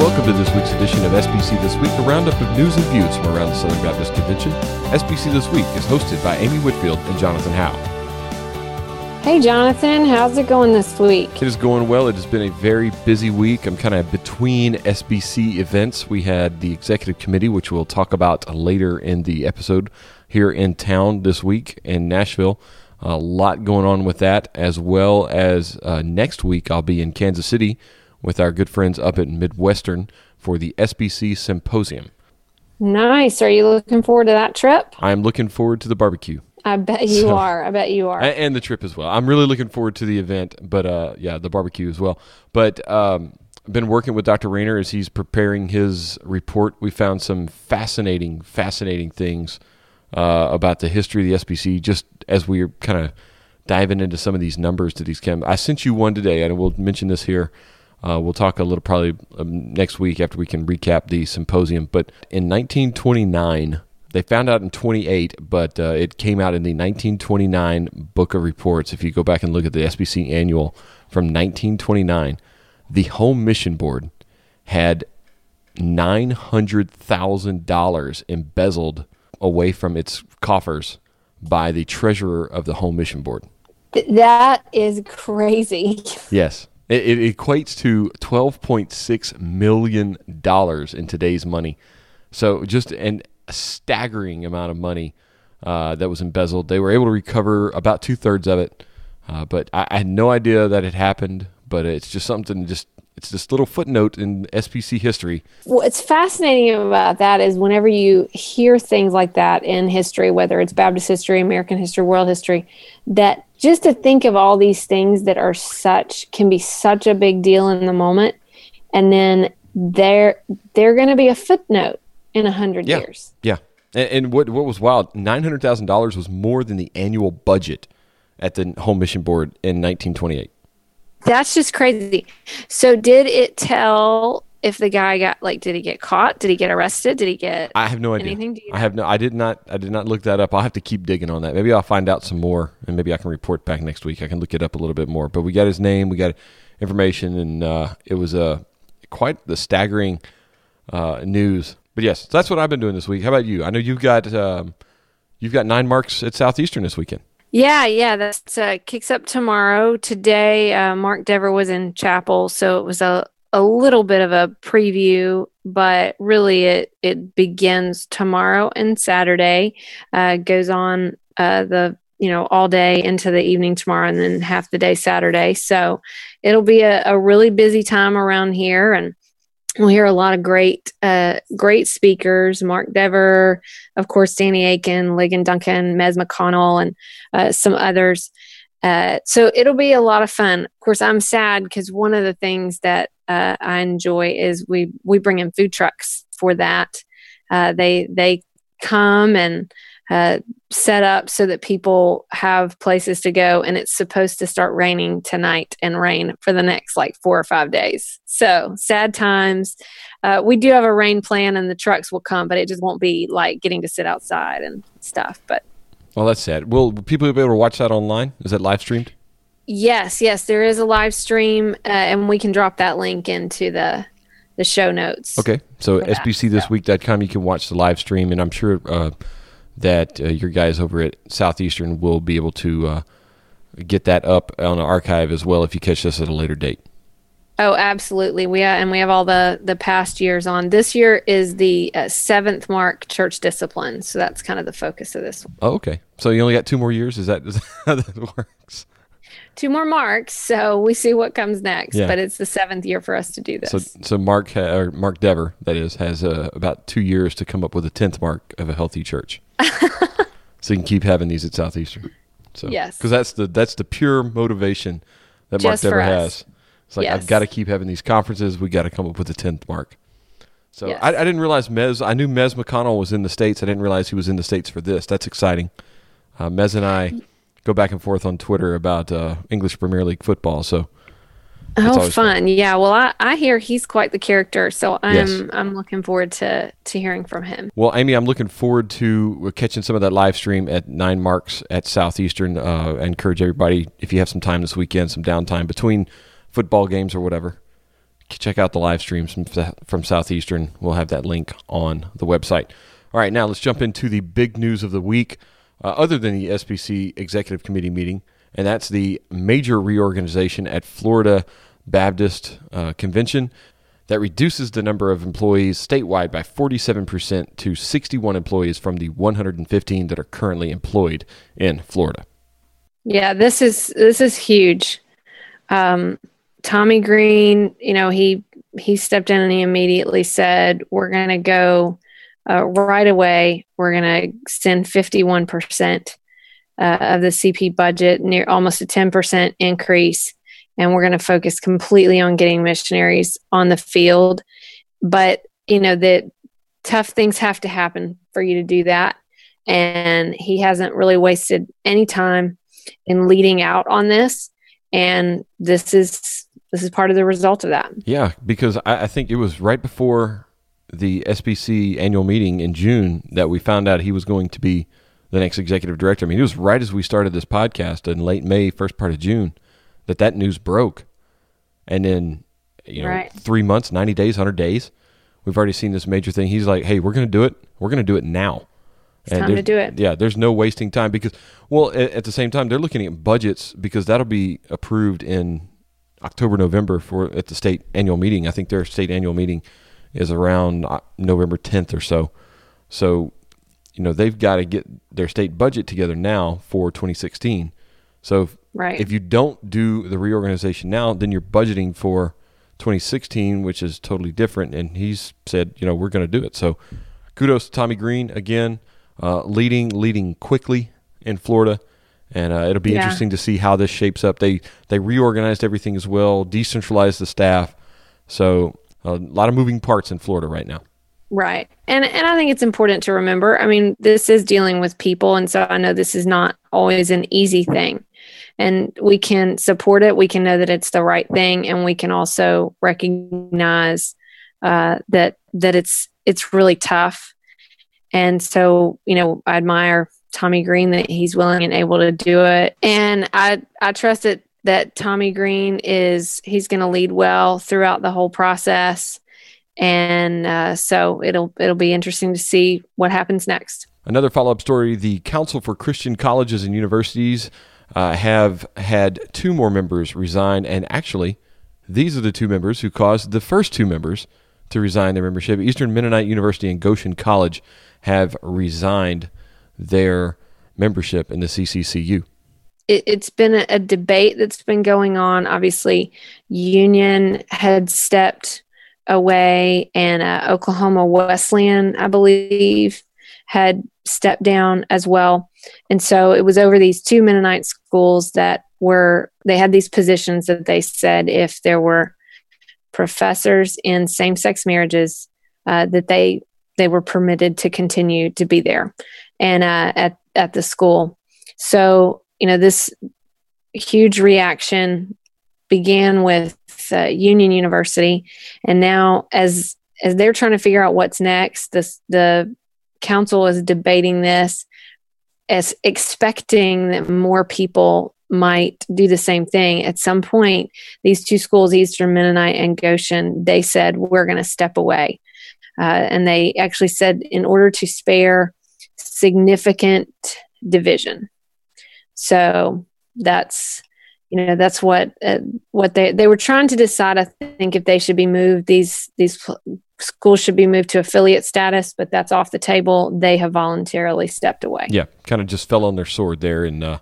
welcome to this week's edition of SBC This Week, a roundup of news and views from around the Southern Baptist Convention. SBC This Week is hosted by Amy Whitfield and Jonathan Howe. Hey, Jonathan, how's it going this week? It is going well. It has been a very busy week. I'm kind of between SBC events. We had the executive committee, which we'll talk about later in the episode, here in town this week in Nashville. A lot going on with that, as well as uh, next week I'll be in Kansas City with our good friends up at Midwestern for the SBC Symposium. Nice. Are you looking forward to that trip? I'm looking forward to the barbecue. I bet you so, are. I bet you are. And the trip as well. I'm really looking forward to the event, but uh, yeah, the barbecue as well. But um, I've been working with Dr. Rainer as he's preparing his report. We found some fascinating, fascinating things uh, about the history of the SBC just as we are kind of diving into some of these numbers that he's come. I sent you one today, and we'll mention this here. Uh, we'll talk a little probably um, next week after we can recap the symposium. But in 1929, they found out in 28, but uh, it came out in the 1929 Book of Reports. If you go back and look at the SBC annual from 1929, the Home Mission Board had $900,000 embezzled away from its coffers by the treasurer of the Home Mission Board. That is crazy. Yes. It, it equates to $12.6 million in today's money. So just an, a staggering amount of money uh, that was embezzled. They were able to recover about two thirds of it. Uh, but I, I, had no idea that it happened. But it's just something just it's this little footnote in SBC history. What's fascinating about that is whenever you hear things like that in history, whether it's Baptist history, American history, world history, that just to think of all these things that are such can be such a big deal in the moment, and then they're they're going to be a footnote in a hundred yeah. years. Yeah, and, and what what was wild? Nine hundred thousand dollars was more than the annual budget at the Home Mission Board in 1928. That's just crazy. So, did it tell if the guy got like did he get caught? Did he get arrested? Did he get i have no idea. anything? I have no i did not i did not look that up. I'll have to keep digging on that. Maybe i'll find out some more and maybe i can report back next week. I can look it up a little bit more. But we got his name we got information and uh, it was uh, quite the staggering uh, news. But yes that's what i've been doing this week. How about you? I know you've got um, you've got nine marks at southeastern this weekend. Yeah, yeah, that's uh, kicks up tomorrow. Today, uh, Mark Dever was in chapel, so it was a a little bit of a preview, but really it it begins tomorrow and Saturday. Uh, goes on uh, the you know all day into the evening tomorrow, and then half the day Saturday. So it'll be a, a really busy time around here, and we'll hear a lot of great uh, great speakers mark dever of course danny akin ligon duncan mez mcconnell and uh, some others uh, so it'll be a lot of fun of course i'm sad because one of the things that uh, i enjoy is we we bring in food trucks for that. Uh, they they come and uh, set up so that people have places to go and it's supposed to start raining tonight and rain for the next like four or five days. So sad times. Uh, we do have a rain plan and the trucks will come but it just won't be like getting to sit outside and stuff but well that's sad. Will people be able to watch that online? Is that live streamed yes yes there is a live stream uh, and we can drop that link into the the show notes okay so sbcthisweek.com you can watch the live stream and i'm sure uh, that uh, your guys over at Southeastern will be able to uh, get that up on the archive as well if you catch this at a later date. Oh, absolutely. We have, and we have all the the past years on. This year is the uh, seventh mark church discipline, so that's kind of the focus of this. One. Oh, okay. So you only got two more years. Is that, is that how that works? Two more marks, so we see what comes next. Yeah. But it's the seventh year for us to do this. So, so Mark ha- or Mark Dever, that is, has uh, about two years to come up with a tenth mark of a healthy church. so you can keep having these at Southeastern. So yes, because that's the that's the pure motivation that Mark Dever has. It's like yes. I've got to keep having these conferences. We got to come up with a tenth mark. So yes. I, I, didn't realize Mez. I knew Mez McConnell was in the states. I didn't realize he was in the states for this. That's exciting. Uh, Mez and I go back and forth on Twitter about uh, English Premier League football. So oh, fun. fun. Yeah. Well, I, I hear he's quite the character, so I'm yes. I'm looking forward to to hearing from him. Well, Amy, I'm looking forward to catching some of that live stream at Nine Marks at Southeastern. Uh, I encourage everybody if you have some time this weekend, some downtime between football games or whatever, check out the live streams from, from Southeastern. We'll have that link on the website. All right, now let's jump into the big news of the week, uh, other than the SBC Executive Committee meeting, and that's the major reorganization at Florida Baptist uh, Convention that reduces the number of employees statewide by 47% to 61 employees from the 115 that are currently employed in Florida. Yeah, this is this is huge. Um, Tommy Green, you know, he he stepped in and he immediately said, "We're going to go uh, right away. We're going to send 51 percent uh, of the CP budget, near almost a 10 percent increase, and we're going to focus completely on getting missionaries on the field." But you know that tough things have to happen for you to do that, and he hasn't really wasted any time in leading out on this and this is this is part of the result of that yeah because I, I, think it was right before the sbc annual meeting in june that we found out he was going to be the next executive director i mean it was right as we started this podcast in late may first part of june that that news broke and then you know right. three months 90 days 100 days we've already seen this major thing he's like hey we're going to do it we're going to do it now it's and time to do it. Yeah, there's no wasting time because, well, at, at, the same time, they're looking at budgets because that'll be approved in October, November for at the state annual meeting. I think their state annual meeting is around uh, November 10th or so. So, you know, they've got to get their state budget together now for 2016. So, if, right. if you don't do the reorganization now, then you're budgeting for 2016, which is totally different. And he's said, you know, we're going to do it. So, kudos to Tommy Green again uh, leading leading quickly in Florida, and uh, it'll be yeah. interesting to see how this shapes up. They they reorganized everything as well, decentralized the staff, so a lot of moving parts in Florida right now. Right. And and I think it's important to remember, I mean, this is dealing with people and so I know this is not always an easy thing. And we can support it, we can know that it's the right thing and we can also recognize uh, that that it's it's really tough and so, you know, I admire Tommy Green that he's willing and able to do it. And I I trust that that Tommy Green is he's going to lead well throughout the whole process. And uh, so it'll it'll be interesting to see what happens next. Another follow up story: the Council for Christian Colleges and Universities uh, have had two more members resign, and actually, these are the two members who caused the first two members to resign their membership. Eastern Mennonite University and Goshen College have resigned their membership in the CCCU? It, has been a, a debate that's been going on. Obviously, Union had stepped away, and uh, Oklahoma Wesleyan, I believe, had stepped down as well. And so it was over these two Mennonite schools that were, they had these positions that they said if there were professors in same sex marriages, uh, that they they were permitted to continue to be there and uh, at at the school. So you know this huge reaction began with uh, Union University, and now as as they're trying to figure out what's next, this the council is debating this as expecting that more people might do the same thing. At some point, these two schools, Eastern Mennonite and Goshen, they said, We're going to step away. Uh, and they actually said in order to spare significant division. So that's you know that's what uh, what they they were trying to decide. I think if they should be moved these these schools should be moved to affiliate status, but that's off the table. They have voluntarily stepped away. Yeah, kind of just fell on their sword there, and uh,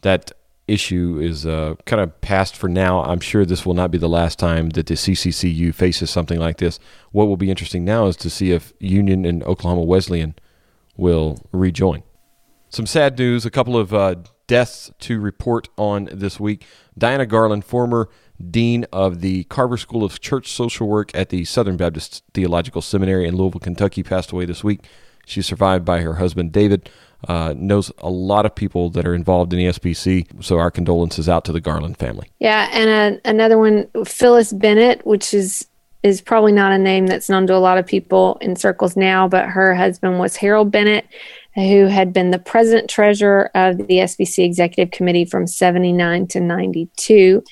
that issue is uh, kind of past for now. I'm sure this will not be the last time that the CCCU faces something like this. What will be interesting now is to see if Union and Oklahoma Wesleyan will rejoin. Some sad news, a couple of uh, deaths to report on this week. Diana Garland, former dean of the Carver School of Church Social Work at the Southern Baptist Theological Seminary in Louisville, Kentucky, passed away this week. She's survived by her husband, David uh, knows a lot of people that are involved in the SBC. So our condolences out to the Garland family. Yeah, and uh, another one, Phyllis Bennett, which is is probably not a name that's known to a lot of people in circles now, but her husband was Harold Bennett, who had been the president treasurer of the SBC executive committee from 79 to 92.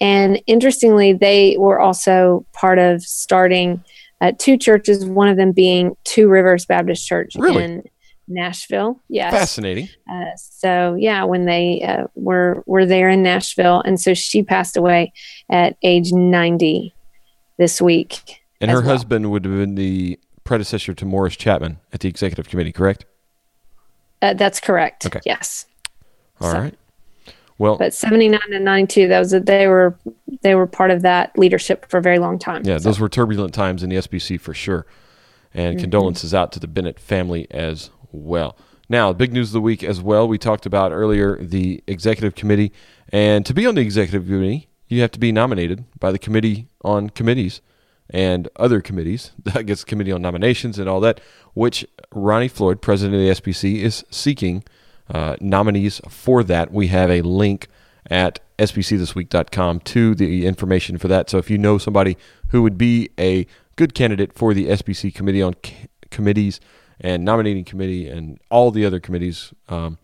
And interestingly, they were also part of starting uh, two churches, one of them being Two Rivers Baptist Church Really? in Nashville. Yes. Fascinating. Uh, so yeah, when they uh, were were there in Nashville, and so she passed away at age ninety this week. And her well. husband would have been the predecessor to Morris Chapman at the executive committee, correct? Uh, that's correct. Okay. Yes. All So- right. Well, But seventy nine and ninety two, that was they were they were part of that leadership for a very long time. yeah, So, those were turbulent times in the SBC for sure. And Mm-hmm. condolences out to the Bennett family as well. Now, big news of the week as well. We talked about earlier the executive committee. And to be on the executive committee, you have to be nominated by the committee on committees and other committees. I guess committee on nominations and all that, which Ronnie Floyd, president of the SBC, is seeking uh, nominees for that. We have a link at sbcthisweek.com to the information for that. So if you know somebody who would be a good candidate for the SBC committee on c- committees and nominating committee and all the other committees, um,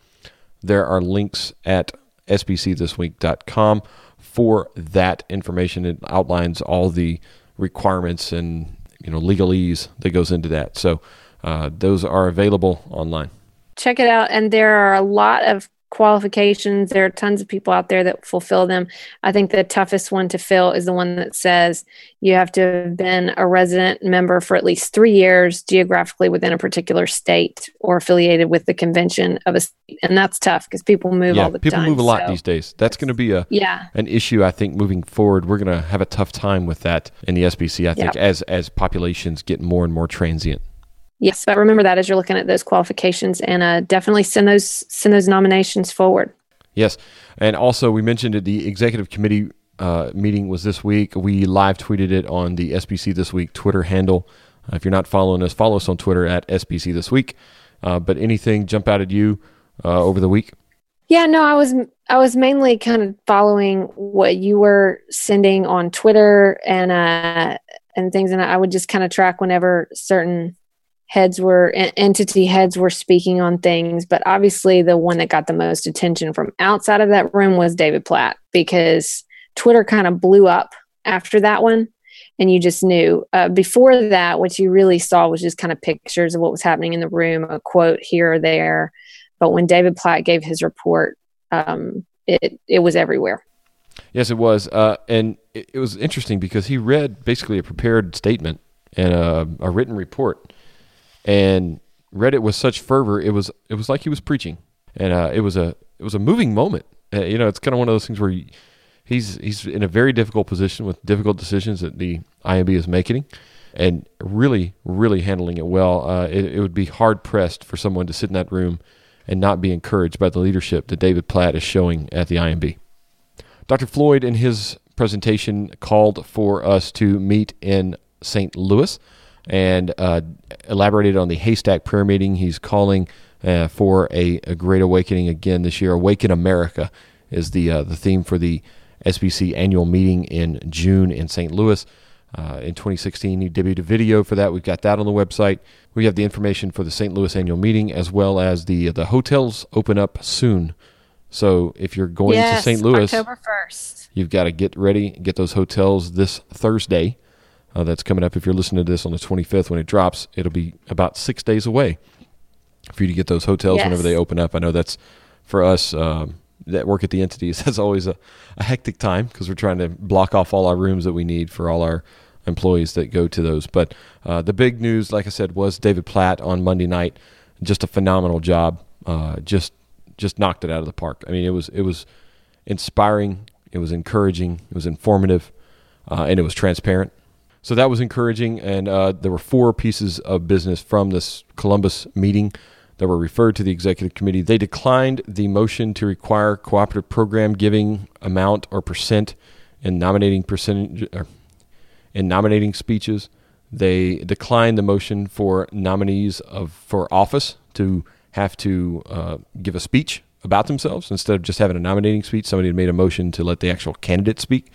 there are links at sbcthisweek.com for that information. It outlines all the requirements and you know legalese that goes into that. So uh, those are available online. check it out. And there are a lot of qualifications. There are tons of people out there that fulfill them. I think the toughest one to fill is the one that says you have to have been a resident member for at least three years geographically within a particular state or affiliated with the convention of a state. And that's tough because people move yeah, all the people time. People move a lot so- these days. That's going to be a Yeah. an issue I think moving forward. We're going to have a tough time with that in the SBC. I think Yep. as as populations get more and more transient. Yes, but remember that as you're looking at those qualifications, and uh, definitely send those send those nominations forward. Yes, and also we mentioned that the executive committee uh, meeting was this week. We live tweeted it on the SBC This Week Twitter handle. Uh, if you're not following us, follow us on Twitter at SBC This Week. Uh, but anything jump out at you uh, over the week? Yeah, no, I was I was mainly kind of following what you were sending on Twitter and uh and things, and I would just kind of track whenever certain heads were entity heads were speaking on things. But obviously, the one that got the most attention from outside of that room was David Platt because Twitter kind of blew up after that one. And you just knew. Uh, before that, what you really saw was just kind of pictures of what was happening in the room, a quote here or there. But when David Platt gave his report, um, it it was everywhere. Yes, it was, uh, and it, it was interesting because he read basically a prepared statement and a, a written report, and read it with such fervor. It was it was like he was preaching, and uh, it was a it was a moving moment. Uh, you know, it's kind of one of those things where you, he's he's in a very difficult position with difficult decisions that the IMB is making, and really really handling it well. Uh, it, it would be hard pressed for someone to sit in that room and not be encouraged by the leadership that David Platt is showing at the IMB. Dr. Floyd, in his presentation, called for us to meet in St. Louis and uh, elaborated on the Haystack prayer meeting. He's calling uh, for a, a great awakening again this year. Awaken America is the uh, the theme for the SBC annual meeting in June in St. Louis. Uh, in 2016, he debuted a video for that. We've got that on the website. We have the information for the St. Louis annual meeting as well as the the hotels open up soon. So if you're going to St. Louis, October first. You've got to get ready, get those hotels this Thursday. Uh, that's coming up. If you're listening to this on the 25th when it drops, it'll be about six days away for you to get those hotels whenever they open up. I know that's for us um, that work at the entities. That's always a, a hectic time because we're trying to block off all our rooms that we need for all our employees that go to those. But uh, the big news, like I said, was David Platt on Monday night. Just a phenomenal job. Uh, just just knocked it out of the park. I mean, it was it was inspiring. It was encouraging. It was informative, uh, and it was transparent. So that was encouraging. And uh, there were four pieces of business from this Columbus meeting that were referred to the executive committee. They declined the motion to require cooperative program giving amount or percent in nominating percentage or in nominating speeches. They declined the motion for nominees of for office to have to uh, give a speech about themselves instead of just having a nominating speech. Somebody had made a motion to let the actual candidate speak,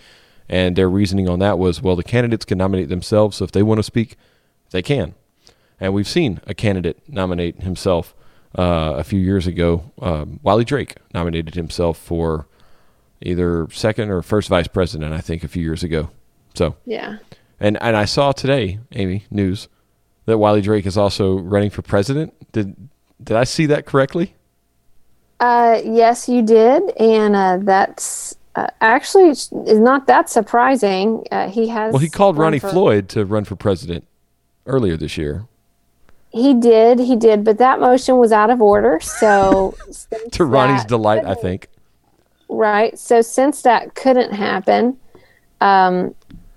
and their reasoning on that was, well, the candidates can nominate themselves, so if they want to speak, they can. And we've seen a candidate nominate himself uh, a few years ago, um, Wiley Drake nominated himself for either second or first vice president, I think, a few years ago. So yeah, and and I saw today, Amy, news that Wiley Drake is also running for president. Did did I see that correctly? Uh, yes, you did, and uh, that's uh, actually is not that surprising. Uh, he has well, he called Ronnie for, Floyd to run for president earlier this year. He did, he did, but that motion was out of order. So to Ronnie's delight, I think. Right. So since that couldn't happen, um,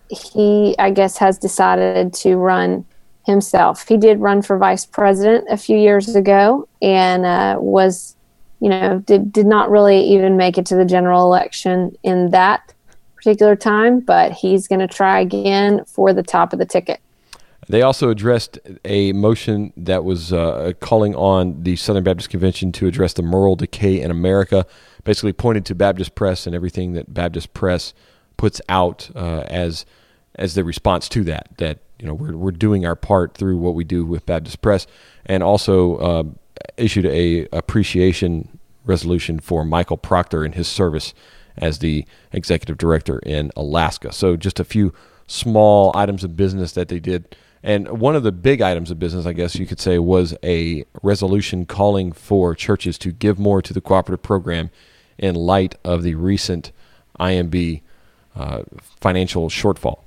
he, I guess, has decided to run himself. He did run for vice president a few years ago and uh, was, you know, did, did not really even make it to the general election in that particular time, but he's going to try again for the top of the ticket. They also addressed a motion that was uh, calling on the Southern Baptist Convention to address the moral decay in America, basically pointed to Baptist Press and everything that Baptist Press puts out uh, as as the response to that. That you know we're we're doing our part through what we do with Baptist Press, and also uh, issued a appreciation resolution for Michael Proctor and his service as the executive director in Alaska. So just a few small items of business that they did. And one of the big items of business, I guess you could say, was a resolution calling for churches to give more to the cooperative program in light of the recent IMB uh, financial shortfall.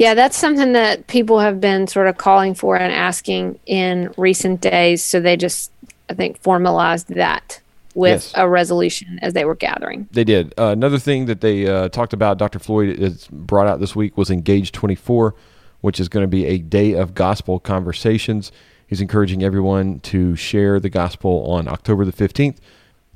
Yeah, that's something that people have been sort of calling for and asking in recent days. So they just, I think, formalized that with yes. a resolution as they were gathering. They did. Uh, another thing that they uh, talked about, Dr. Floyd has brought out this week, was Engage 24, which is going to be a day of gospel conversations. He's encouraging everyone to share the gospel on October the 15th.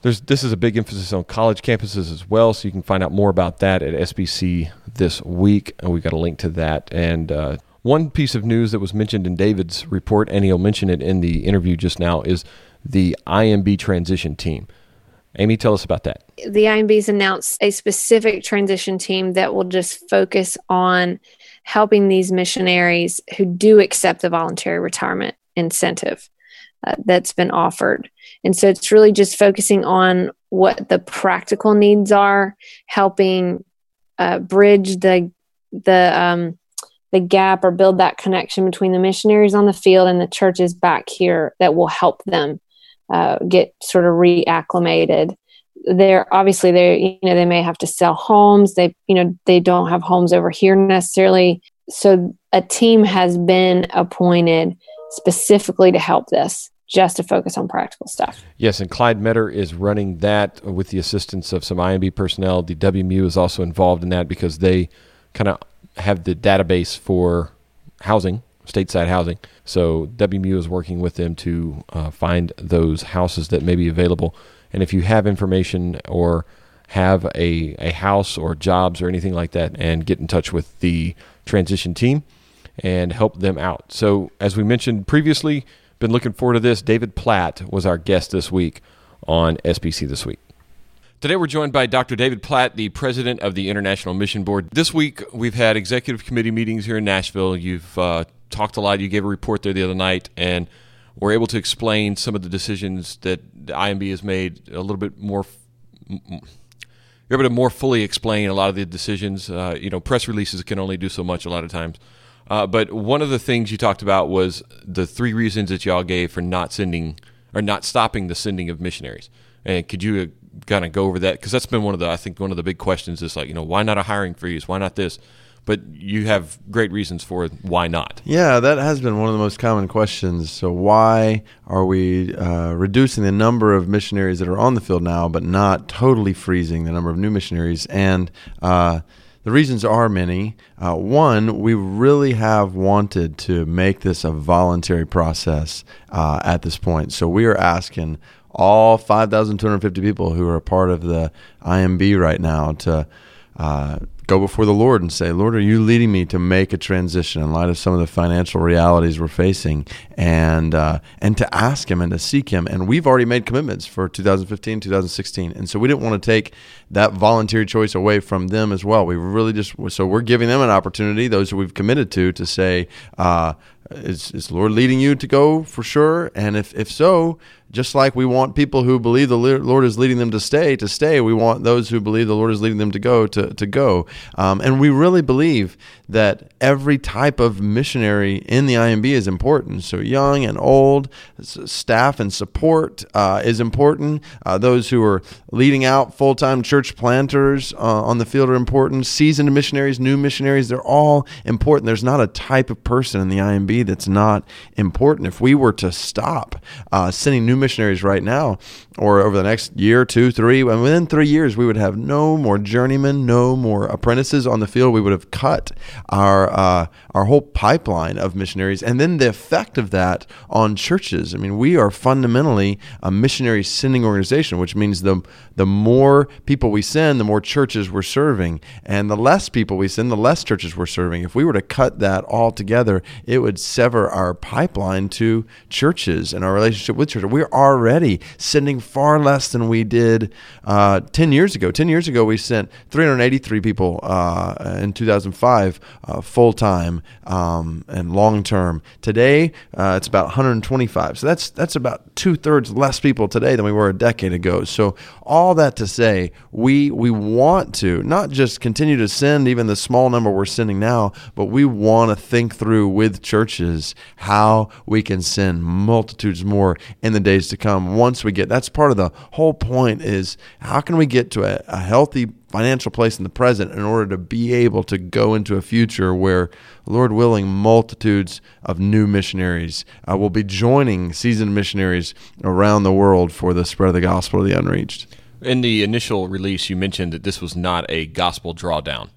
There's, this is a big emphasis on college campuses as well, so you can find out more about that at SBC this week. And we've got a link to that. And uh, one piece of news that was mentioned in David's report, and he'll mention it in the interview just now, is the IMB transition team. Amy, tell us about that. The IMB's announced a specific transition team that will just focus on helping these missionaries who do accept the voluntary retirement incentive uh, that's been offered. And so it's really just focusing on what the practical needs are, helping uh, bridge the the um, the gap or build that connection between the missionaries on the field and the churches back here that will help them uh, get sort of reacclimated. They're obviously they you know they may have to sell homes. They you know they don't have homes over here necessarily. So a team has been appointed specifically to help this just to focus on practical stuff. Yes, and Clyde Meador is running that with the assistance of some IMB personnel. The WMU is also involved in that because they kind of have the database for housing, stateside housing. So WMU is working with them to uh, find those houses that may be available. And if you have information or have a, a house or jobs or anything like that, and get in touch with the transition team and help them out. So, as we mentioned previously, been looking forward to this. David Platt was our guest this week on SBC This Week. Today we're joined by Dr. David Platt, the president of the International Mission Board. This week we've had executive committee meetings here in Nashville. You've uh, talked a lot. You gave a report there the other night, and were able to explain some of the decisions that the IMB has made a little bit more. You're able to more fully explain a lot of the decisions. Uh, you know, press releases can only do so much a lot of times. Uh, but one of the things you talked about was the three reasons that y'all gave for not sending or not stopping the sending of missionaries. And could you uh, kind of go over that? Because that's been one of the, I think, one of the big questions is like, you know, why not a hiring freeze? Why not this? But you have great reasons for why not. Yeah, that has been one of the most common questions. So, why are we uh, reducing the number of missionaries that are on the field now, but not totally freezing the number of new missionaries? And, uh, the reasons are many. Uh, one, we really have wanted to make this a voluntary process uh, at this point. So we are asking all 5,250 people who are a part of the IMB right now to uh, go before the Lord and say, Lord, are you leading me to make a transition in light of some of the financial realities we're facing? And, uh, and to ask Him and to seek Him. And we've already made commitments for 2015, 2016. And so we didn't want to take that voluntary choice away from them as well. We really just, so we're giving them an opportunity, those who we've committed to, to say, uh, is, is Lord leading you to go for sure? And if, if so, just like we want people who believe the Lord is leading them to stay to stay, we want those who believe the Lord is leading them to go to, to go. Um, and we really believe that every type of missionary in the IMB is important. So, young and old, staff and support uh, is important. Uh, those who are leading out full time church planters uh, on the field are important. Seasoned missionaries, new missionaries, they're all important. There's not a type of person in the IMB that's not important. If we were to stop uh, sending new missionaries right now, or over the next year, two, three, and within three years, we would have no more journeymen, no more apprentices on the field. We would have cut our uh, our whole pipeline of missionaries, and then the effect of that on churches. I mean, we are fundamentally a missionary sending organization, which means the the more people we send, the more churches we're serving, and the less people we send, the less churches we're serving. If we were to cut that all together, it would sever our pipeline to churches and our relationship with churches. We're already sending far less than we did uh, 10 years ago. 10 years ago, we sent 383 people uh, in 2005 uh, full time um, and long term. Today, uh, it's about 125. So that's that's about two thirds less people today than we were a decade ago. So all that to say, we we want to not just continue to send even the small number we're sending now, but we want to think through with churches how we can send multitudes more in the days to come. Once we get that's part of the whole point is how can we get to a, a healthy financial place in the present in order to be able to go into a future where, Lord willing, multitudes of new missionaries uh, will be joining seasoned missionaries around the world for the spread of the gospel of the unreached. In the initial release, you mentioned that this was not a gospel drawdown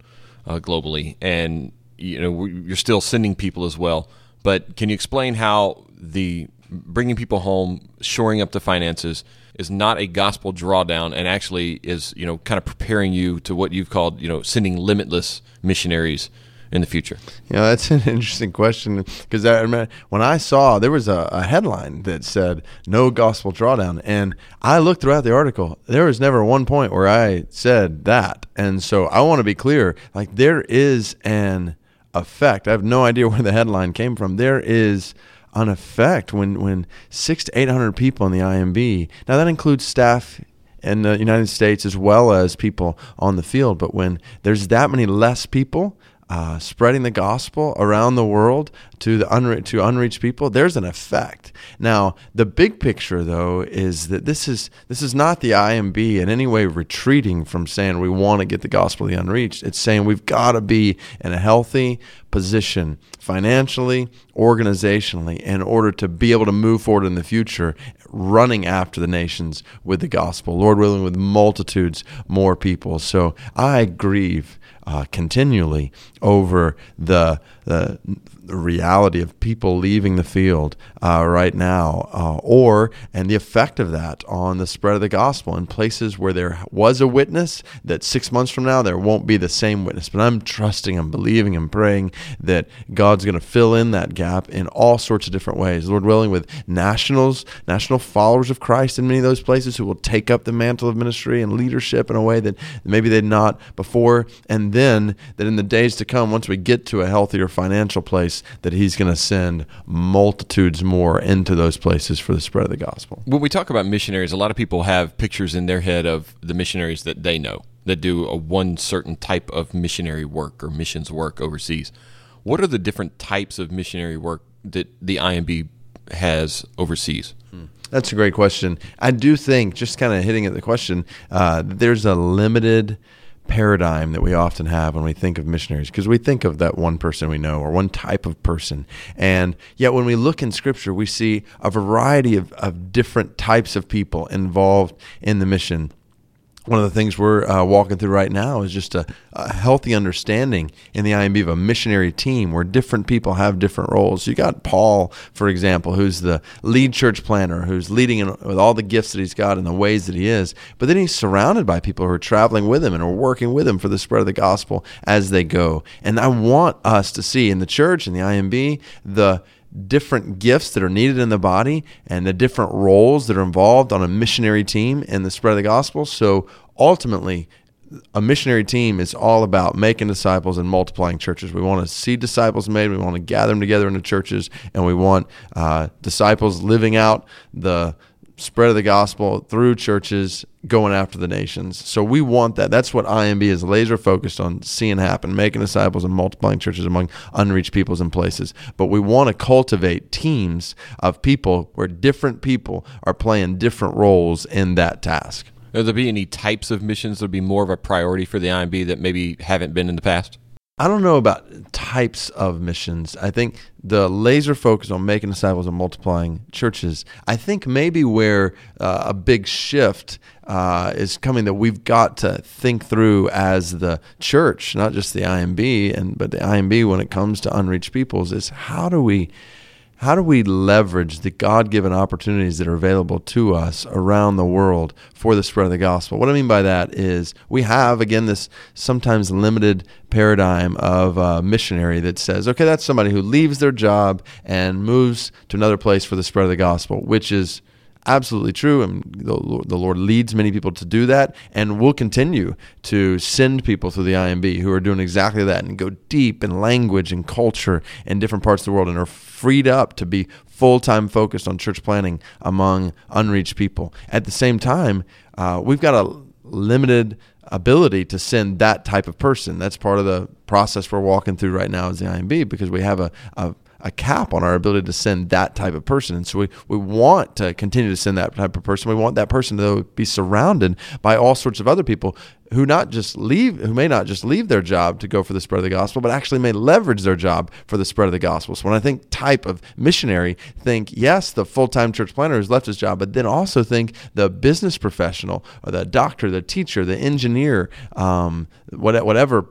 uh, globally, and you know you're still sending people as well. But can you explain how the bringing people home, shoring up the finances, is not a gospel drawdown and actually is you know kind of preparing you to what you've called you know sending limitless missionaries in the future? Yeah, that's an interesting question because I remember when I saw there was a, a, headline that said "No Gospel Drawdown," and I looked throughout the article. There was never one point where I said that, and so I want to be clear: like there is an effect. I have no idea where the headline came from. There is an effect when when six to eight hundred people in the IMB. Now that includes staff in the United States as well as people on the field. But when there's that many less people uh, spreading the gospel around the world to the unre- to unreached people, there's an effect. Now, the big picture though is that this is this is not the IMB in any way retreating from saying we want to get the gospel to the unreached. It's saying we've got to be in a healthy position financially, organizationally, in order to be able to move forward in the future, running after the nations with the gospel. Lord willing, with multitudes more people. So I grieve uh, continually over the, the the reality of people leaving the field uh, right now, uh, or and the effect of that on the spread of the gospel in places where there was a witness that six months from now there won't be the same witness. But I'm trusting and believing and praying that God's going to fill in that gap in all sorts of different ways. Lord willing, with nationals, national followers of Christ in many of those places who will take up the mantle of ministry and leadership in a way that maybe they'd not before, and then that in the days to come, once we get to a healthier financial place that He's going to send multitudes more into those places for the spread of the gospel. When we talk about missionaries, a lot of people have pictures in their head of the missionaries that they know that do a one certain type of missionary work or missions work overseas. What are the different types of missionary work that the IMB has overseas? Hmm. That's a great question. I do think, just kind of hitting at the question, uh, there's a limited paradigm that we often have when we think of missionaries because we think of that one person we know or one type of person. And yet, when we look in Scripture, we see a variety of, of different types of people involved in the mission. One of the things we're uh, walking through right now is just a, a, healthy understanding in the IMB of a missionary team where different people have different roles. You got Paul, for example, who's the lead church planter, who's leading in, with all the gifts that he's got and the ways that he is. But then he's surrounded by people who are traveling with him and are working with him for the spread of the gospel as they go. And I want us to see in the church and the IMB the different gifts that are needed in the body and the different roles that are involved on a missionary team in the spread of the gospel. So ultimately, a missionary team is all about making disciples and multiplying churches. We want to see disciples made. We want to gather them together in the churches, and we want uh, disciples living out the spread of the gospel through churches going after the nations. So we want that. That's what IMB is laser focused on seeing happen, making disciples and multiplying churches among unreached peoples and places. But we want to cultivate teams of people where different people are playing different roles in that task. Are there be any types of missions that would be more of a priority for the IMB that maybe haven't been in the past? I don't know about types of missions. I think the laser focus on making disciples and multiplying churches. I think maybe where uh, a big shift uh, is coming that we've got to think through as the church, not just the IMB, and but the IMB when it comes to unreached peoples, is how do we how do we leverage the God given opportunities that are available to us around the world for the spread of the gospel? What I mean by that is we have, again, this sometimes limited paradigm of a missionary that says, okay, that's somebody who leaves their job and moves to another place for the spread of the gospel, which is absolutely true, and the, the Lord leads many people to do that, and we'll continue to send people through the IMB who are doing exactly that and go deep in language and culture in different parts of the world and are freed up to be full time focused on church planting among unreached people. At the same time, uh, we've got a limited ability to send that type of person. That's part of the process we're walking through right now as the IMB because we have a, a a cap on our ability to send that type of person. And so we, we want to continue to send that type of person. We want that person to be surrounded by all sorts of other people who not just leave who may not just leave their job to go for the spread of the gospel but actually may leverage their job for the spread of the gospel so when i think type of missionary think yes the full-time church planter who's left his job but then also think the business professional or the doctor the teacher the engineer um, whatever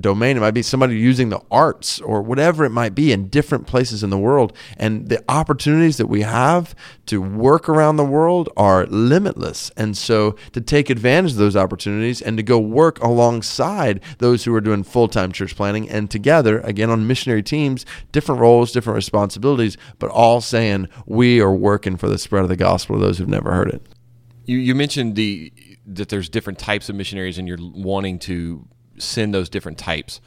domain it might be somebody using the arts or whatever it might be in different places in the world and the opportunities that we have to work around the world are limitless and so to take advantage of those opportunities and to go work alongside those who are doing full time church planting and together, again, on missionary teams, different roles, different responsibilities, but all saying we are working for the spread of the gospel to those who've never heard it. You, you mentioned the that there's different types of missionaries and you're wanting to send those different types.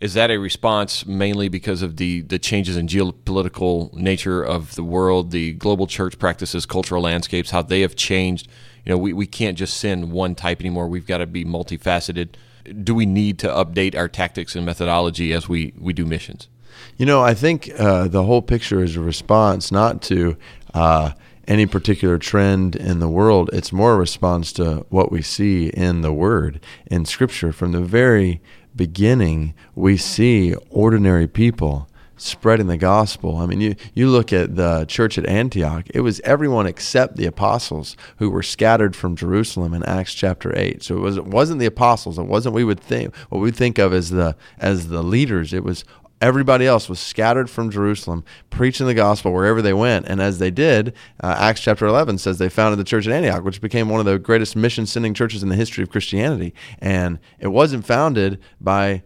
Is that a response mainly because of the, the changes in geopolitical nature of the world, the global church practices, cultural landscapes, how they have changed you know, we, we can't just send one type anymore. We've got to be multifaceted. Do we need to update our tactics and methodology as we, we do missions? You know, I think uh, the whole picture is a response not to uh, any particular trend in the world. It's more a response to what we see in the Word, in Scripture. From the very beginning, we see ordinary people spreading the gospel. I mean, you, you look at the church at Antioch, it was everyone except the apostles who were scattered from Jerusalem in Acts chapter 8. So it, was, it wasn't the apostles, it wasn't we would think what we think of as the as the leaders. It was everybody else was scattered from Jerusalem, preaching the gospel wherever they went. And as they did, uh, Acts chapter 11 says they founded the church at Antioch, which became one of the greatest mission sending churches in the history of Christianity. And it wasn't founded by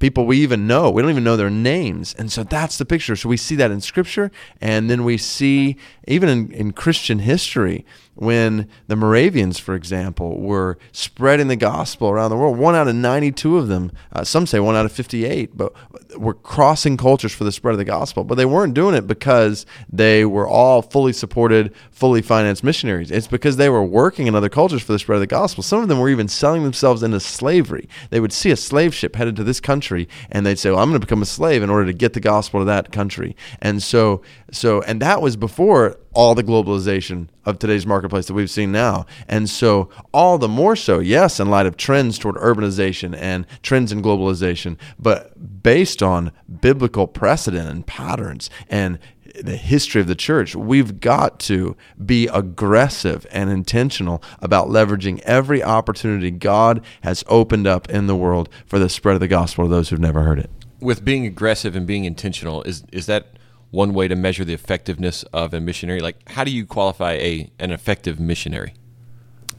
people we even know. We don't even know their names. And so that's the picture. So we see that in Scripture, and then we see even in, in Christian history when the Moravians, for example, were spreading the gospel around the world. One out of 92 of them, uh, some say one out of 58, but were crossing cultures for the spread of the gospel. But they weren't doing it because they were all fully supported, fully financed missionaries. It's because they were working in other cultures for the spread of the gospel. Some of them were even selling themselves into slavery. They would see a slave ship headed to this country, and they'd say, well, I'm going to become a slave in order to get the gospel to that country. And so, so, and that was before all the globalization of today's marketplace that we've seen now. And so, all the more so, yes, in light of trends toward urbanization and trends in globalization, but based on biblical precedent and patterns and the history of the church, we've got to be aggressive and intentional about leveraging every opportunity God has opened up in the world for the spread of the gospel to those who've never heard it. With being aggressive and being intentional, is is that one way to measure the effectiveness of a missionary? Like, how do you qualify a an effective missionary?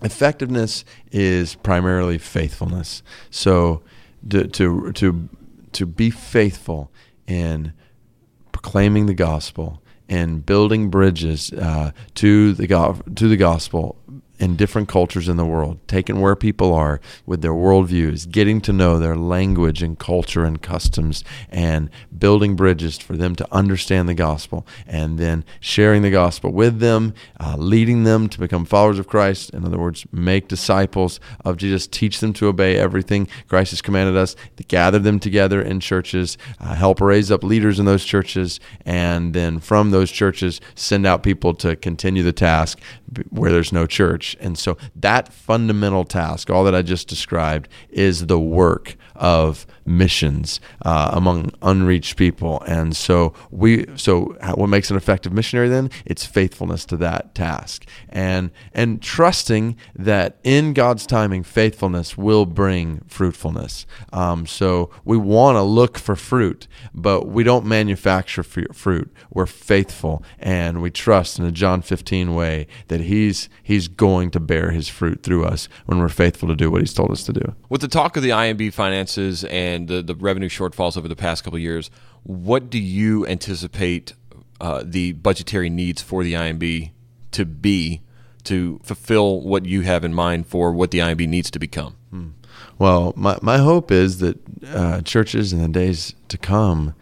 Effectiveness is primarily faithfulness. So, to to to, to be faithful in proclaiming the gospel and building bridges uh, to the go- to the gospel in different cultures in the world, taking where people are with their worldviews, getting to know their language and culture and customs, and building bridges for them to understand the gospel, and then sharing the gospel with them, uh, leading them to become followers of Christ. In other words, make disciples of Jesus, teach them to obey everything Christ has commanded us, to gather them together in churches, uh, help raise up leaders in those churches, and then from those churches, send out people to continue the task where there's no church and so that fundamental task, all that I just described, is the work of missions uh, among unreached people. And so we, so what makes an effective missionary then? It's faithfulness to that task, and and trusting that in God's timing, faithfulness will bring fruitfulness. Um, so we want to look for fruit, but we don't manufacture fruit. We're faithful, and we trust in a John 15 way that He's He's going to bear His fruit through us when we're faithful to do what He's told us to do. With the talk of the IMB finances and the, the revenue shortfalls over the past couple years, what do you anticipate uh, the budgetary needs for the IMB to be to fulfill what you have in mind for what the IMB needs to become? Hmm. Well, my, my hope is that uh, churches in the days to come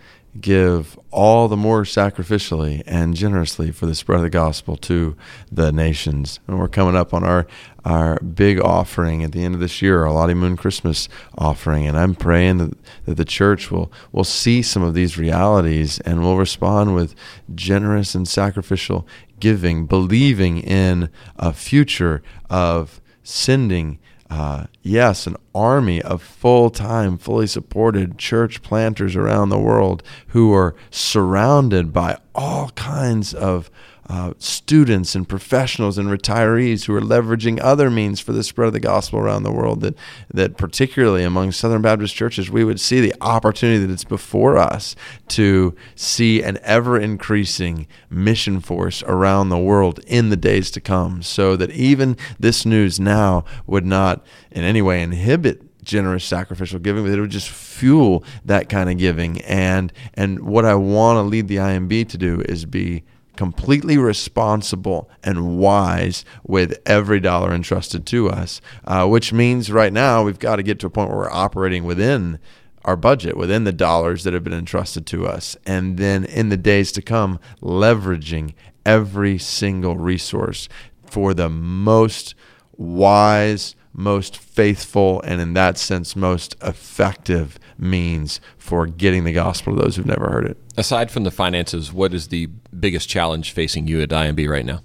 give all the more sacrificially and generously for the spread of the gospel to the nations. And we're coming up on our our big offering at the end of this year, our Lottie Moon Christmas offering, and I'm praying that, that the church will will see some of these realities and will respond with generous and sacrificial giving, believing in a future of sending uh, yes, an army of full time, fully supported church planters around the world who are surrounded by all kinds of uh, students and professionals and retirees who are leveraging other means for the spread of the gospel around the world. That, that particularly among Southern Baptist churches, we would see the opportunity that it's before us to see an ever increasing mission force around the world in the days to come, so that even this news now would not in any way inhibit generous sacrificial giving, but it would just fuel that kind of giving. And and what I want to lead the IMB to do is be completely responsible and wise with every dollar entrusted to us, uh, which means right now we've got to get to a point where we're operating within our budget, within the dollars that have been entrusted to us. And then in the days to come, leveraging every single resource for the most wise, most faithful, and in that sense, most effective means for getting the gospel to those who've never heard it. Aside from the finances, what is the biggest challenge facing you at IMB right now?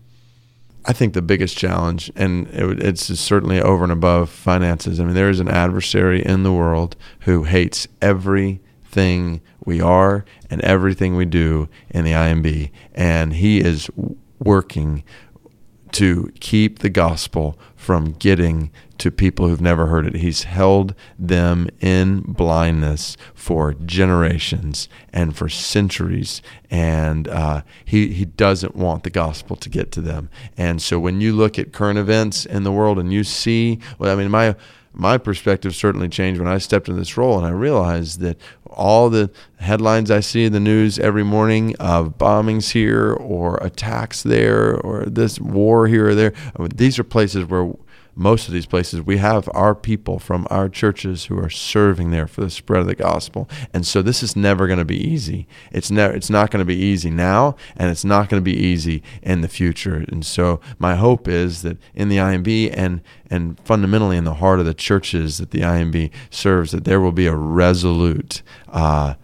I think the biggest challenge, and it, it's certainly over and above finances. I mean, there is an adversary in the world who hates everything we are and everything we do in the IMB, and he is working to keep the gospel from getting to people who've never heard it. He's held them in blindness for generations and for centuries, and uh, he he doesn't want the gospel to get to them. And so, when you look at current events in the world and you see, well, I mean, my my perspective certainly changed when I stepped in this role and I realized that all the headlines I see in the news every morning of bombings here or attacks there or this war here or there, these are places where most of these places, we have our people from our churches who are serving there for the spread of the gospel. And so this is never going to be easy. It's never it's not going to be easy now and it's not going to be easy in the future. And so my hope is that in the IMB and and fundamentally in the heart of the churches that the IMB serves that there will be a resolute uh,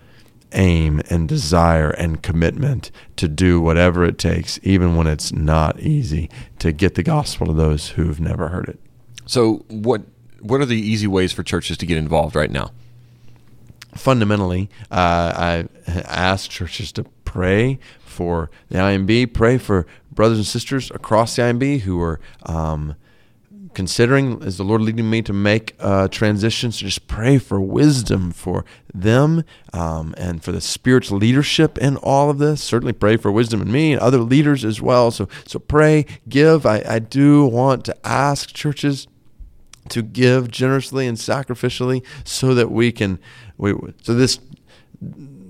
aim and desire and commitment to do whatever it takes, even when it's not easy, to get the gospel to those who've never heard it. So, what what are the easy ways for churches to get involved right now? Fundamentally, uh, I ask churches to pray for the IMB. Pray for brothers and sisters across the IMB who are um, considering, is the Lord leading me to make uh, transitions? So just pray for wisdom for them um, and for the Spirit's leadership in all of this. Certainly pray for wisdom in me and other leaders as well. So, so pray, give. I, I do want to ask churches to give generously and sacrificially so that we can, we, so this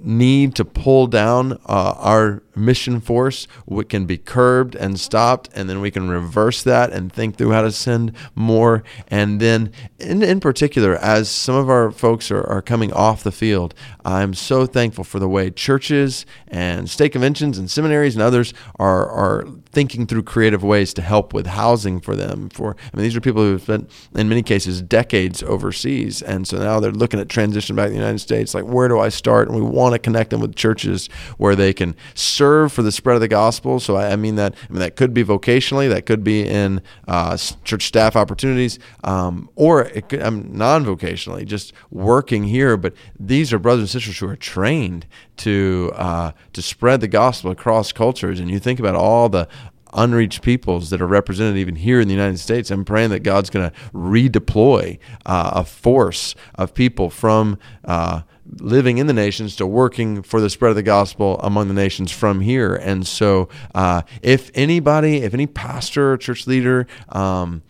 need to pull down uh, our mission force we can be curbed and stopped and then we can reverse that and think through how to send more. And then in, in particular as some of our folks are, are coming off the field i'm so thankful for the way churches and state conventions and seminaries and others are, are thinking through creative ways to help with housing for them. For i mean these are people who have spent in many cases decades overseas and so now they're looking at transition back to the united states like where do i start? And we want to connect them with churches where they can serve for the spread of the gospel. So i, I mean that i mean that could be vocationally that could be in uh, church staff opportunities um, or could non-vocationally just working here. But these are brothers and sisters who are trained to uh, to spread the gospel across cultures. And you think about all the unreached peoples that are represented even here in the United States. I'm praying that God's going to redeploy uh, a force of people from uh, living in the nations to working for the spread of the gospel among the nations from here. And so, uh, if anybody, if any pastor or church leader, um,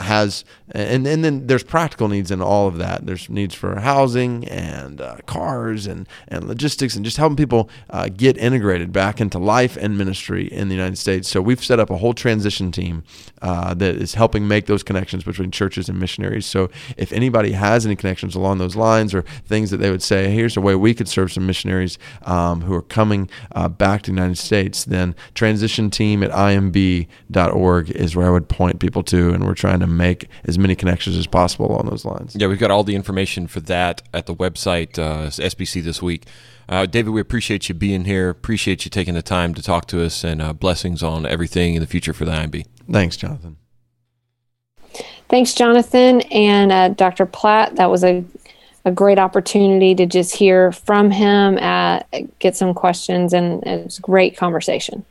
has and and then there's practical needs in all of that. There's needs for housing and uh, cars and and logistics and just helping people uh, get integrated back into life and ministry in the United States. So we've set up a whole transition team uh, that is helping make those connections between churches and missionaries. So if anybody has any connections along those lines or things that they would say, here's a way we could serve some missionaries um, who are coming uh, back to the United States, then transition team at imb.org is where I would point people to, and we're trying to make as many connections as possible along those lines. Yeah, we've got all the information for that at the website, uh, SBC this week. Uh, David, we appreciate you being here. Appreciate you taking the time to talk to us, and uh, blessings on everything in the future for the IMB. Thanks, Jonathan. Thanks, Jonathan and uh, Dr. Platt. That was a a great opportunity to just hear from him, uh, get some questions, and it was a great conversation.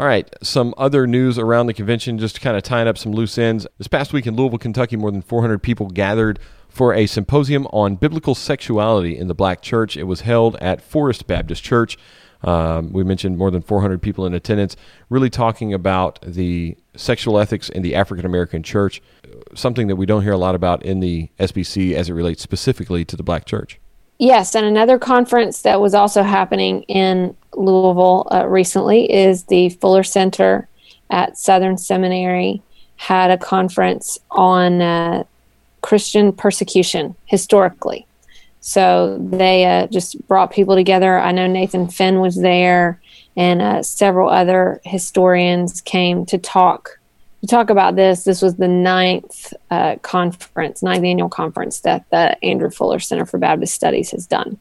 All right, some other news around the convention, just to kind of tying up some loose ends. This past week in Louisville, Kentucky, more than 400 people gathered for a symposium on biblical sexuality in the black church. It was held at Forest Baptist Church. Um, we mentioned more than 400 people in attendance, really talking about the sexual ethics in the African American church, something that we don't hear a lot about in the SBC as it relates specifically to the black church. Yes, and another conference that was also happening in Louisville uh, recently is the Fuller Center at Southern Seminary had a conference on uh, Christian persecution historically. So they uh, just brought people together. I know Nathan Finn was there, and uh, several other historians came to talk to talk about this. This was the ninth uh, conference, ninth annual conference that the Andrew Fuller Center for Baptist Studies has done.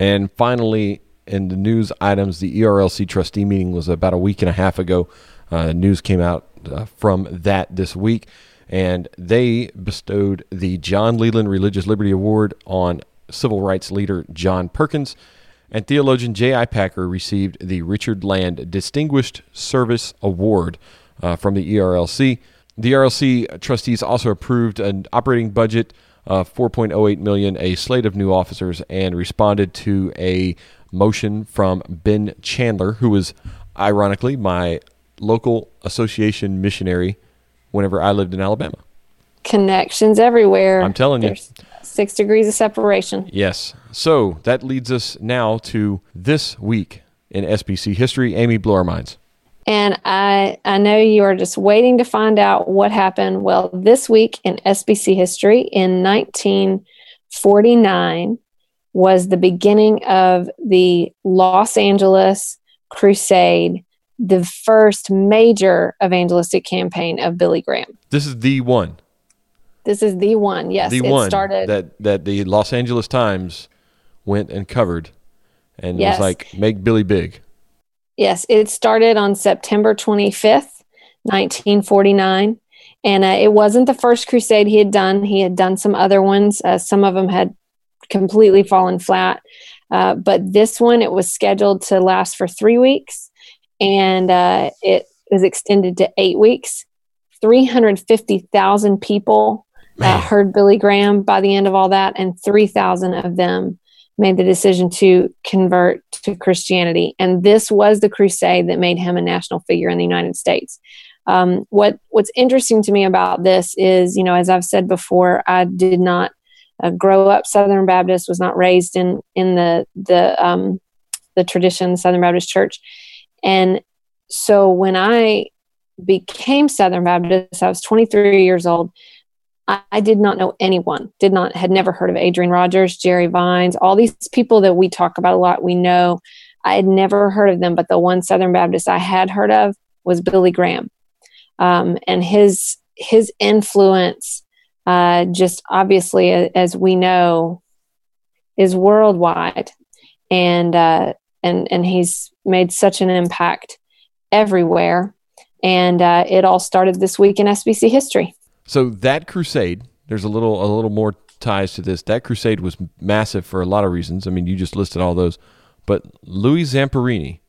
And finally, in the news items, the ERLC trustee meeting was about a week and a half ago. Uh, news came out uh, from that this week, and they bestowed the John Leland Religious Liberty Award on civil rights leader John Perkins. And theologian J.I. Packer received the Richard Land Distinguished Service Award uh, from the ERLC. The ERLC trustees also approved an operating budget of 4.08 million, a slate of new officers, and responded to a motion from Ben Chandler, who was ironically my local association missionary whenever I lived in Alabama. Connections everywhere. I'm telling you. There's six degrees of separation. Yes. So that leads us now to this week in SBC history. Amy, blow our minds. And I, I know you are just waiting to find out what happened. Well, this week in SBC history in 1949 was the beginning of the Los Angeles Crusade, the first major evangelistic campaign of Billy Graham. This is the one. This is the one. Yes, the it one started that that the Los Angeles Times went and covered, and Yes. was like, "Make Billy big." Yes, it started on September 25th, 1949. And uh, it wasn't the first crusade he had done. He had done some other ones. Uh, some of them had completely fallen flat. Uh, but this one, it was scheduled to last for three weeks. and uh, it was extended to eight weeks. 350,000 people uh, heard Billy Graham by the end of all that, and 3,000 of them made the decision to convert to Christianity. And this was the crusade that made him a national figure in the United States. Um, what What's interesting to me about this is, you know, as I've said before, I did not uh, grow up Southern Baptist, was not raised in in the the um, the tradition Southern Baptist Church, and so when I became Southern Baptist, I was 23 years old. I, I did not know anyone, did not, had never heard of Adrian Rogers, Jerry Vines, all these people that we talk about a lot, we know. I had never heard of them, but the one Southern Baptist I had heard of was Billy Graham. Um, and his his influence, uh, just obviously, as we know, is worldwide, and uh, and and he's made such an impact everywhere. And uh, it all started this week in SBC history. So that crusade, there's a little a little more ties to this. That crusade was massive for a lot of reasons. I mean, you just listed all those, but Louis Zamperini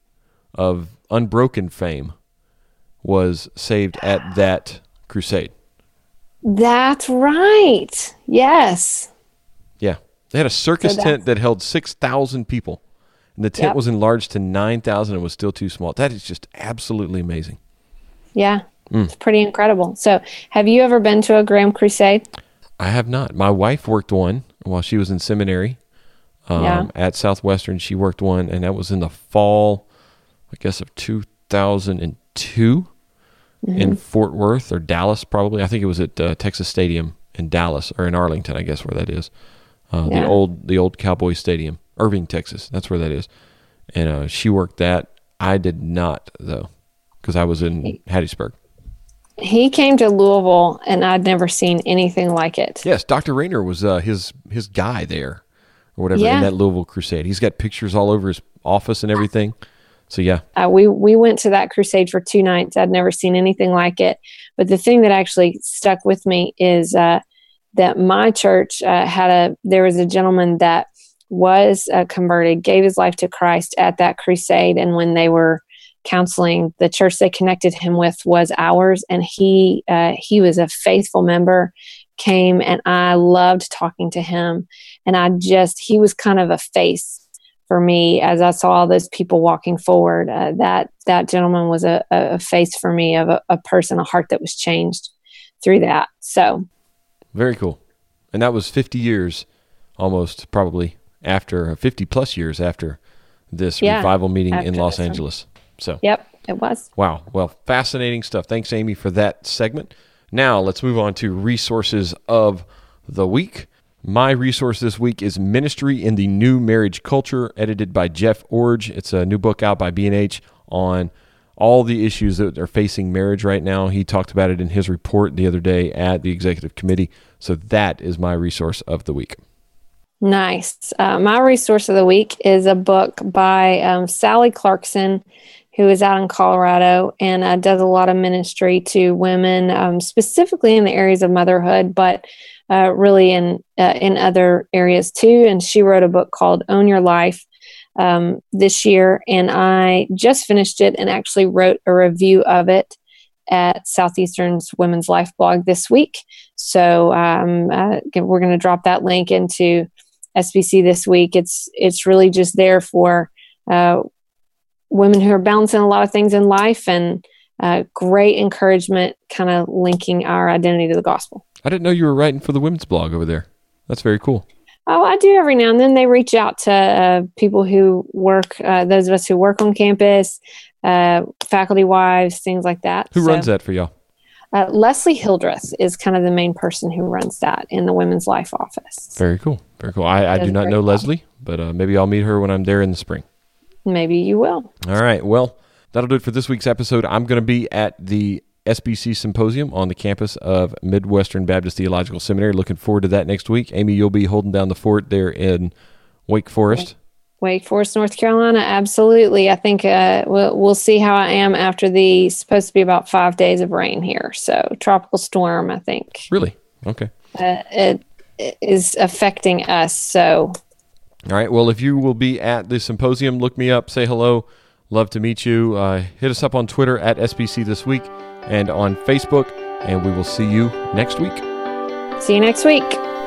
of Unbroken fame was saved at that crusade. That's right. Yes. Yeah. They had a circus So tent that held 6,000 people. And the tent Yep. was enlarged to 9,000 and was still too small. That is just absolutely amazing. Yeah. Mm. It's pretty incredible. So, have you ever been to a Graham Crusade? I have not. My wife worked one while she was in seminary um, Yeah. at Southwestern. She worked one, and that was in the fall, I guess, of 2002 Mm-hmm. in Fort Worth or Dallas, probably. I think it was at uh, Texas Stadium in Dallas or in Arlington, I guess, where that is. Uh, Yeah. The old the old Cowboy Stadium, Irving, Texas. That's where that is. And uh, she worked that. I did not though, because I was in Hattiesburg. He came to Louisville, and I'd never seen anything like it. Yes, Dr. Rainer was uh, his his guy there, or whatever Yeah. in that Louisville crusade. He's got pictures all over his office and everything. So yeah, Uh, we we went to that crusade for two nights. I'd never seen anything like it. But the thing that actually stuck with me is uh, that my church uh, had a there was a gentleman that was uh, converted, gave his life to Christ at that crusade, and when they were counseling, the church they connected him with was ours, and he uh, he was a faithful member. Came and I loved talking to him, and I just he was kind of a face for me as I saw all those people walking forward. Uh, that that gentleman was a, a face for me of a, a person, a heart that was changed through that. So very cool. And that was 50 years, almost probably after 50 plus years after this Yeah, revival meeting in Los Angeles. one. So yep, it was. Wow. Well, fascinating stuff. Thanks, Amy, for that segment. Now, let's move on to resources of the week. My resource this week is Ministry in the New Marriage Culture, edited by Jeff Iorg. It's a new book out by B&H on all the issues that are facing marriage right now. He talked about it in his report the other day at the executive committee. So that is my resource of the week. Nice. Uh, my resource of the week is a book by um, Sally Clarkson, who is out in Colorado and uh, does a lot of ministry to women, um, specifically in the areas of motherhood, but uh, really in uh, in other areas too. And she wrote a book called Own Your Life um, this year, and I just finished it and actually wrote a review of it at Southeastern's Women's Life blog this week. So um, uh, we're going to drop that link into SBC this week. It's it's really just there for uh, women who are balancing a lot of things in life and uh, great encouragement, kind of linking our identity to the gospel. I didn't know you were writing for the women's blog over there. That's very cool. Oh, I do every now and then. They reach out to uh, people who work, uh, those of us who work on campus, uh, faculty wives, things like that. Who So, runs that for y'all? Uh, Leslie Hildreth is kind of the main person who runs that in the Women's Life office. Very cool. Very cool. I, I do not know well. Leslie, but uh, maybe I'll meet her when I'm there in the spring. Maybe you will. All right. Well, that'll do it for this week's episode. I'm going to be at the SBC Symposium on the campus of Midwestern Baptist Theological Seminary. Looking forward to that next week. Amy, you'll be holding down the fort there in Wake Forest. Wake Forest, North Carolina. Absolutely. I think uh, we'll, we'll see how I am after the supposed to be about five days of rain here. So, tropical storm, I think, Really? Okay. uh, it, it is affecting us. So, All right. Well, if you will be at the symposium, look me up, say hello, Love to meet you. Uh, hit us up on Twitter at SBC This Week and on Facebook, and we will see you next week. See you next week.